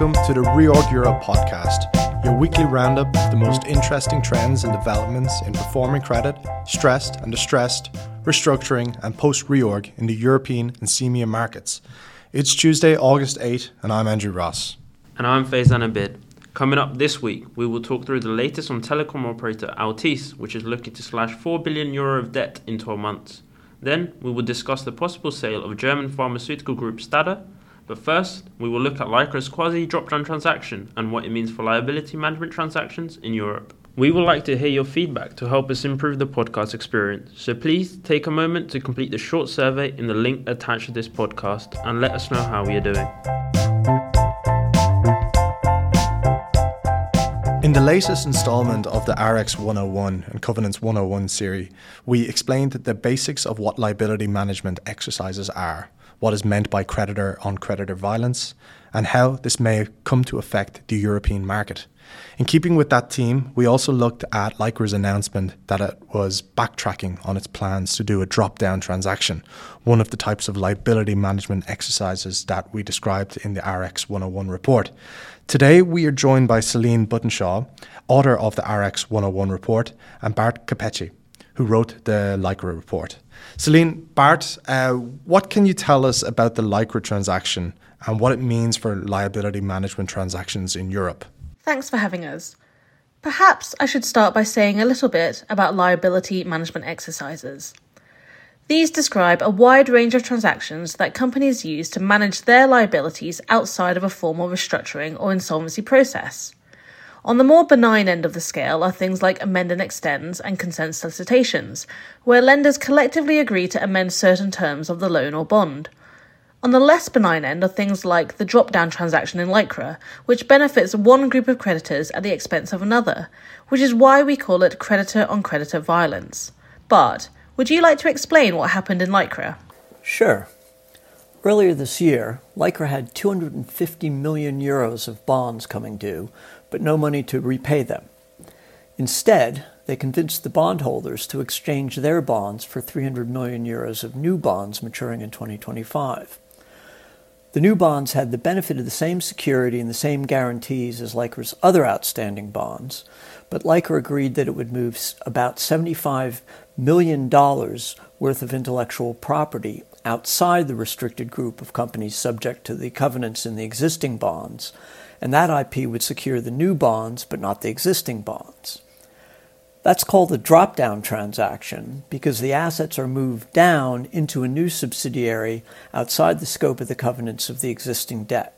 Welcome to the Reorg Europe podcast, your weekly roundup of the most interesting trends and developments in performing credit, stressed and distressed, restructuring, and post reorg in the European and CEMEA markets. It's Tuesday, August 8, and I'm Andrew Ross. And I'm Faizan Abid. Coming up this week, we will talk through the latest on telecom operator Altice, which is looking to slash 4 billion euro of debt in 12 months. Then, we will discuss the possible sale of German pharmaceutical group Stada but first, we will look at Lycra's quasi drop down transaction and what it means for liability management transactions in Europe. We would like to hear your feedback to help us improve the podcast experience, so please take a moment to complete the short survey in the link attached to this podcast and let us know how we are doing. In the latest installment of the RX 101 and Covenants 101 series, we explained the basics of what liability management exercises are what is meant by creditor on creditor violence, and how this may come to affect the European market. In keeping with that theme, we also looked at Lycra's announcement that it was backtracking on its plans to do a drop down transaction, one of the types of liability management exercises that we described in the RX 101 report. Today, we are joined by Celine Buttonshaw, author of the RX 101 report, and Bart Capecchi, who wrote the Lycra report. Celine, Bart, uh, what can you tell us about the Lycra transaction and what it means for liability management transactions in Europe? Thanks for having us. Perhaps I should start by saying a little bit about liability management exercises. These describe a wide range of transactions that companies use to manage their liabilities outside of a formal restructuring or insolvency process. On the more benign end of the scale are things like amend and extends and consent solicitations, where lenders collectively agree to amend certain terms of the loan or bond. On the less benign end are things like the drop down transaction in Lycra, which benefits one group of creditors at the expense of another, which is why we call it creditor on creditor violence. Bart, would you like to explain what happened in Lycra? Sure. Earlier this year, Lycra had 250 million euros of bonds coming due, but no money to repay them. Instead, they convinced the bondholders to exchange their bonds for 300 million euros of new bonds maturing in 2025. The new bonds had the benefit of the same security and the same guarantees as Lycra's other outstanding bonds, but Lycra agreed that it would move about $75 million worth of intellectual property outside the restricted group of companies subject to the covenants in the existing bonds and that IP would secure the new bonds but not the existing bonds. That's called a drop down transaction because the assets are moved down into a new subsidiary outside the scope of the covenants of the existing debt.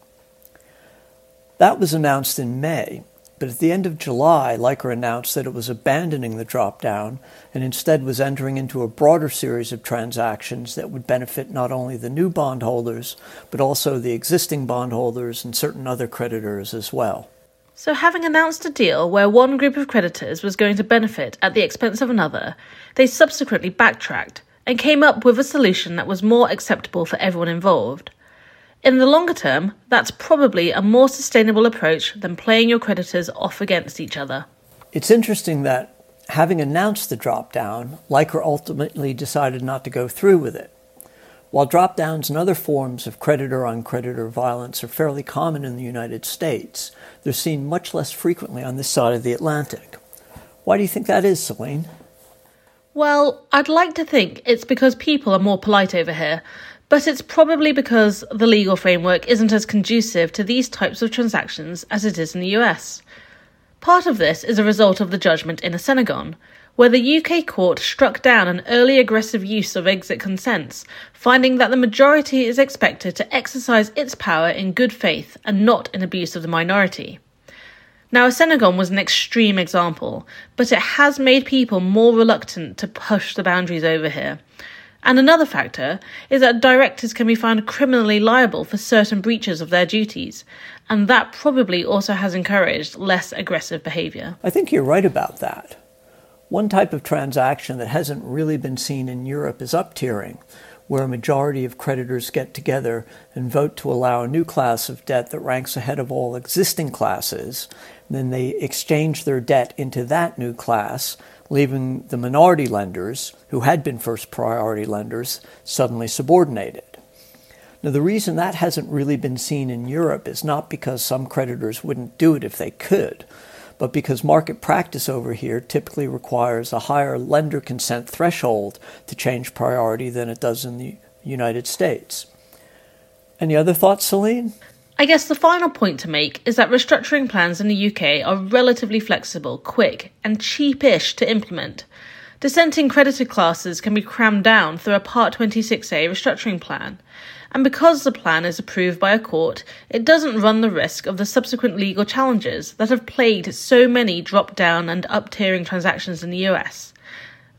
That was announced in May, but at the end of July, Lycra announced that it was abandoning the drop down and instead was entering into a broader series of transactions that would benefit not only the new bondholders, but also the existing bondholders and certain other creditors as well. So, having announced a deal where one group of creditors was going to benefit at the expense of another, they subsequently backtracked and came up with a solution that was more acceptable for everyone involved. In the longer term, that's probably a more sustainable approach than playing your creditors off against each other. It's interesting that, having announced the drop down, Lycra ultimately decided not to go through with it. While drop downs and other forms of creditor on creditor violence are fairly common in the United States, they're seen much less frequently on this side of the Atlantic. Why do you think that is, Celine? Well, I'd like to think it's because people are more polite over here, but it's probably because the legal framework isn't as conducive to these types of transactions as it is in the US. Part of this is a result of the judgment in Assenagon, where the UK court struck down an early aggressive use of exit consents, finding that the majority is expected to exercise its power in good faith and not in abuse of the minority. Now, Assenagon was an extreme example, but it has made people more reluctant to push the boundaries over here. And another factor is that directors can be found criminally liable for certain breaches of their duties, and that probably also has encouraged less aggressive behaviour. I think you're right about that. One type of transaction that hasn't really been seen in Europe is up tiering, where a majority of creditors get together and vote to allow a new class of debt that ranks ahead of all existing classes. then they exchange their debt into that new class leaving the minority lenders, who had been first priority lenders, suddenly subordinated. Now, the reason that hasn't really been seen in Europe is not because some creditors wouldn't do it if they could, but because market practice over here typically requires a higher lender consent threshold to change priority than it does in the United States. Any other thoughts, Celine? I guess the final point to make is that restructuring plans in the UK are relatively flexible, quick, and cheapish to implement. Dissenting creditor classes can be crammed down through a Part 26A restructuring plan, and because the plan is approved by a court, it doesn't run the risk of the subsequent legal challenges that have plagued so many drop down and up tiering transactions in the US.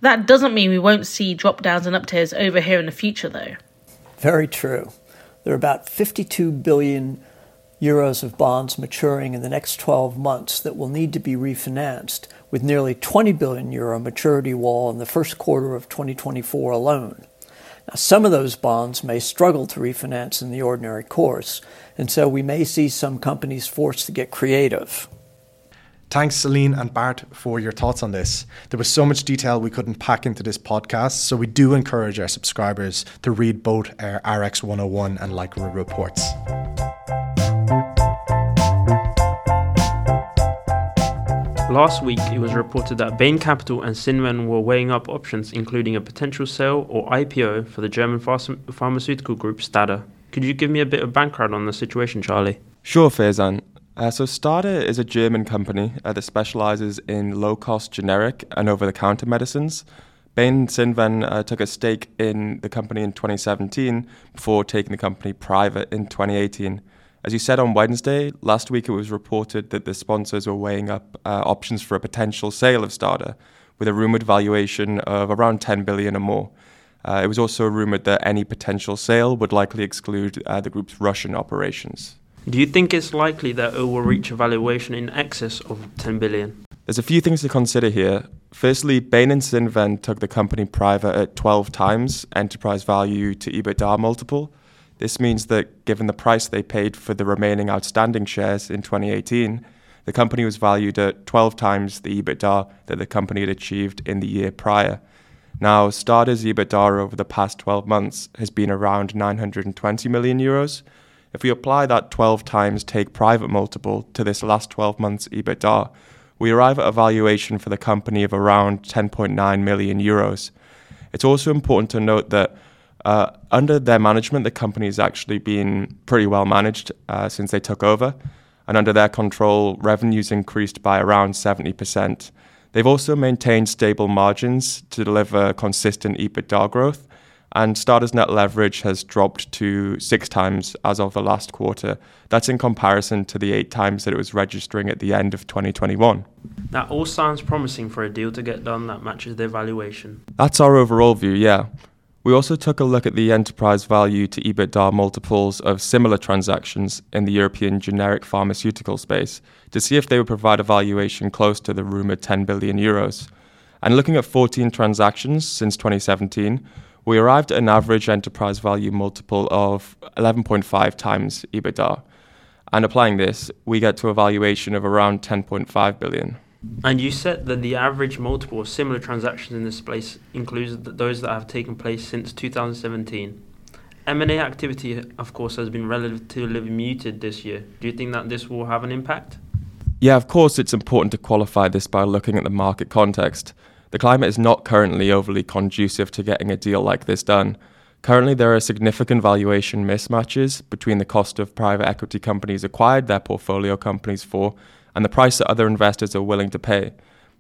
That doesn't mean we won't see drop downs and up over here in the future, though. Very true. There are about 52 billion euros of bonds maturing in the next 12 months that will need to be refinanced, with nearly 20 billion euro maturity wall in the first quarter of 2024 alone. Now, some of those bonds may struggle to refinance in the ordinary course, and so we may see some companies forced to get creative. Thanks, Celine and Bart, for your thoughts on this. There was so much detail we couldn't pack into this podcast, so we do encourage our subscribers to read both our RX 101 and Lycra reports. Last week, it was reported that Bain Capital and Cinven were weighing up options, including a potential sale or IPO for the German pharmaceutical group Stada. Could you give me a bit of background on the situation, Charlie? Sure, Faizan. Uh, so Stada is a German company uh, that specializes in low-cost generic and over-the-counter medicines. Bain Cinven uh, took a stake in the company in 2017 before taking the company private in 2018. As you said on Wednesday, last week it was reported that the sponsors were weighing up uh, options for a potential sale of Stada, with a rumored valuation of around 10 billion or more. Uh, it was also rumored that any potential sale would likely exclude uh, the group's Russian operations. Do you think it's likely that it will reach a valuation in excess of 10 billion? There's a few things to consider here. Firstly, Bain and Cinven took the company private at 12 times enterprise value to EBITDA multiple this means that given the price they paid for the remaining outstanding shares in 2018, the company was valued at 12 times the EBITDA that the company had achieved in the year prior. Now, Stada's EBITDA over the past 12 months has been around 920 million euros. If we apply that 12 times take private multiple to this last 12 months EBITDA, we arrive at a valuation for the company of around 10.9 million euros. It's also important to note that uh, under their management, the company has actually been pretty well managed uh, since they took over. And under their control, revenues increased by around 70%. They've also maintained stable margins to deliver consistent EBITDA growth. And Stada's net leverage has dropped to six times as of the last quarter. That's in comparison to the eight times that it was registering at the end of 2021. That all sounds promising for a deal to get done that matches their valuation. That's our overall view, yeah. We also took a look at the enterprise value to EBITDA multiples of similar transactions in the European generic pharmaceutical space to see if they would provide a valuation close to the rumored 10 billion euros. And looking at 14 transactions since 2017, we arrived at an average enterprise value multiple of 11.5 times EBITDA. And applying this, we get to a valuation of around 10.5 billion. And you said that the average multiple of similar transactions in this space includes those that have taken place since 2017. M&A activity, of course, has been relatively muted this year. Do you think that this will have an impact? Yeah, of course, it's important to qualify this by looking at the market context. The climate is not currently overly conducive to getting a deal like this done. Currently, there are significant valuation mismatches between the cost of private equity companies acquired their portfolio companies for and the price that other investors are willing to pay.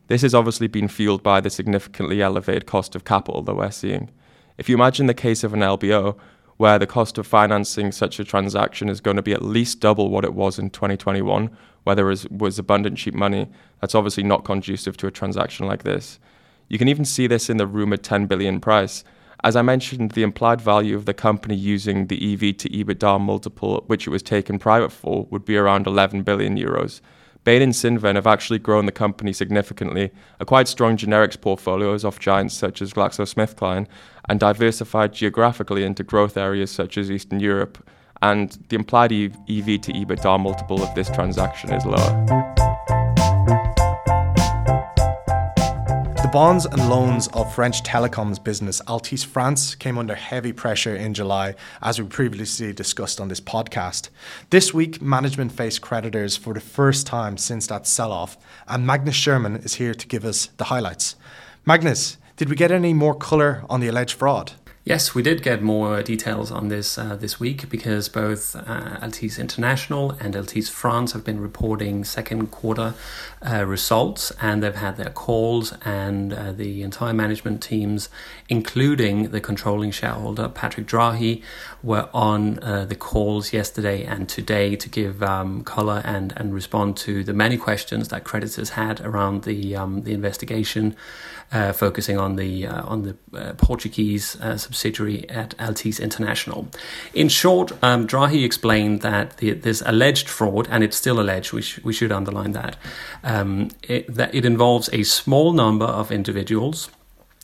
This has obviously been fueled by the significantly elevated cost of capital that we're seeing. If you imagine the case of an LBO, where the cost of financing such a transaction is going to be at least double what it was in 2021, where there was, was abundant cheap money, that's obviously not conducive to a transaction like this. You can even see this in the rumored 10 billion price. As I mentioned, the implied value of the company using the EV to EBITDA multiple, which it was taken private for, would be around 11 billion euros. Bain and Cinven have actually grown the company significantly, acquired strong generics portfolios off giants such as GlaxoSmithKline, and diversified geographically into growth areas such as Eastern Europe. And the implied EV to EBITDA multiple of this transaction is lower. Bonds and loans of French telecoms business Altice France came under heavy pressure in July, as we previously discussed on this podcast. This week, management faced creditors for the first time since that sell off, and Magnus Sherman is here to give us the highlights. Magnus, did we get any more colour on the alleged fraud? Yes, we did get more details on this uh, this week because both uh, Altice International and Altice France have been reporting second quarter uh, results, and they've had their calls, and uh, the entire management teams, including the controlling shareholder Patrick Drahi, were on uh, the calls yesterday and today to give um, color and and respond to the many questions that creditors had around the um, the investigation, focusing on the on the Portuguese subsidiary at Altice International. In short, um, Drahi explained that the, this alleged fraud, and it's still alleged, we, sh- we should underline that, um, it, that it involves a small number of individuals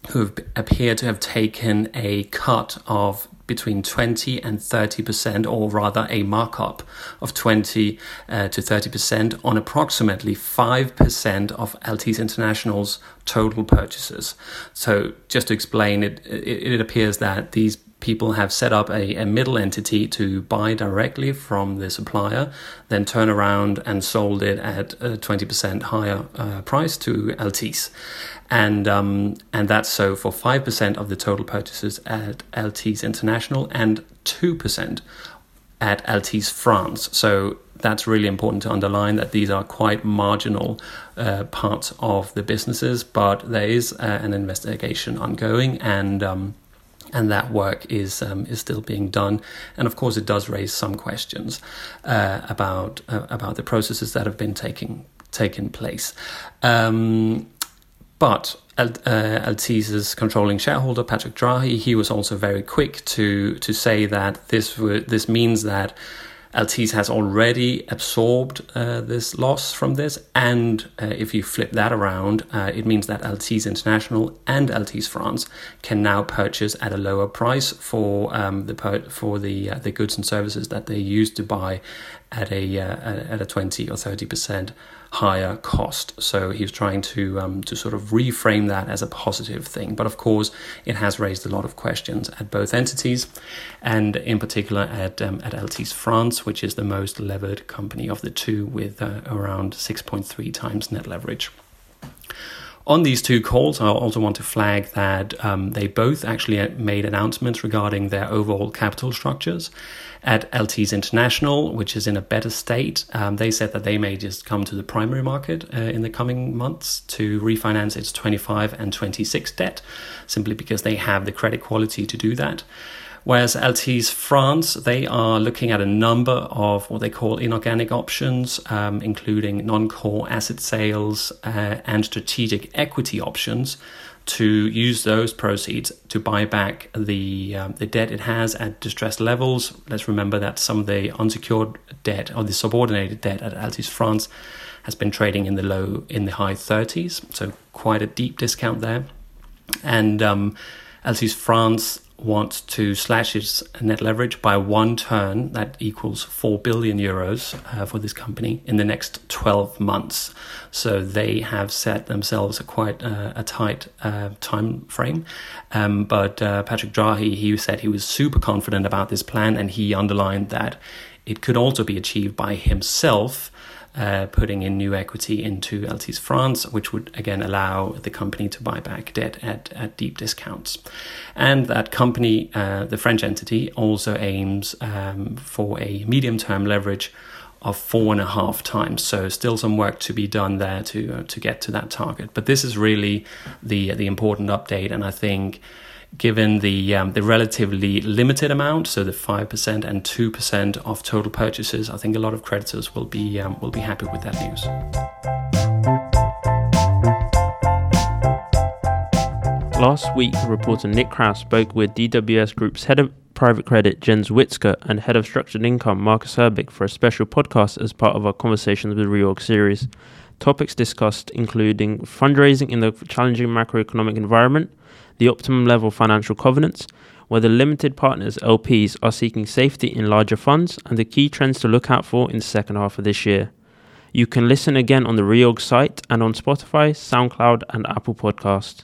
who appear to have taken a cut of between 20 and 30%, or rather a markup of 20 uh, to 30% on approximately 5% of Altice International's total purchases. So, just to explain, it, it, it appears that these people have set up a, a, middle entity to buy directly from the supplier, then turn around and sold it at a 20% higher uh, price to Altice and um, and that's so for five percent of the total purchases at Altice International and two percent at Altice France. So that's really important to underline that these are quite marginal uh, parts of the businesses, but there is uh, an investigation ongoing and. Um, and that work is um, is still being done, and of course, it does raise some questions uh, about uh, about the processes that have been taking taken place. Um, but uh, Altice's controlling shareholder, Patrick Drahi, he was also very quick to to say that this this means that Altice has already absorbed uh, this loss from this, and uh, if you flip that around, uh, it means that Altice International and Altice France can now purchase at a lower price for um, the for the uh, the goods and services that they used to buy at a uh, at a twenty or thirty percent higher cost. So he was trying to um, to sort of reframe that as a positive thing. But of course, it has raised a lot of questions at both entities, and in particular at um, at Altice France, which is the most levered company of the two, with uh, around six point three times net leverage. On these two calls, I also want to flag that um, they both actually made announcements regarding their overall capital structures. At Altice International, which is in a better state, um, they said that they may just come to the primary market uh, in the coming months to refinance its 25 and 26 debt, simply because they have the credit quality to do that. Whereas Altice France, they are looking at a number of what they call inorganic options, um, including non core asset sales uh, and strategic equity options to use those proceeds to buy back the um, the debt it has at distressed levels. Let's remember that some of the unsecured debt or the subordinated debt at Altice France has been trading in the low in the high 30s, so quite a deep discount there. And um, France wants to slash its net leverage by one turn, that equals 4 billion euros uh, for this company in the next 12 months. So they have set themselves a quite uh, a tight uh, time frame. Um, but uh, Patrick Drahi, he said he was super confident about this plan and he underlined that it could also be achieved by himself uh, putting in new equity into Altice France, which would again allow the company to buy back debt at, at deep discounts. And that company, uh, the French entity, also aims um, for a medium term leverage of four and a half times. So still some work to be done there to uh, to get to that target. But this is really the the important update, and I think given the um, the relatively limited amount, so the five percent and two percent of total purchases, I think a lot of creditors will be um, will be happy with that news. Last week, reporter Nick Kraus spoke with DWS Group's head of private credit Jens Witzke and head of structured income Markus Herbig for a special podcast as part of our Conversations with Reorg series. Topics discussed including fundraising in the challenging macroeconomic environment, the optimum level of financial covenants, whether limited partners LPs are seeking safety in larger funds, and the key trends to look out for in the second half of this year. You can listen again on the Reorg site and on Spotify, SoundCloud, and Apple Podcasts.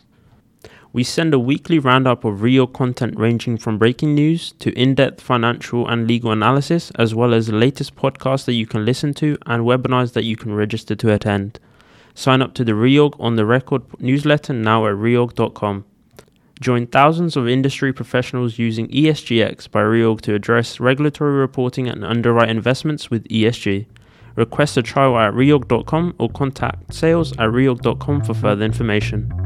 We send a weekly roundup of Reorg content ranging from breaking news to in depth financial and legal analysis, as well as the latest podcasts that you can listen to and webinars that you can register to attend. Sign up to the Reorg on the record newsletter now at reorg.com. Join thousands of industry professionals using ESGX by Reorg to address regulatory reporting and underwrite investments with ESG. Request a trial at reorg.com or contact sales at reorg.com for further information.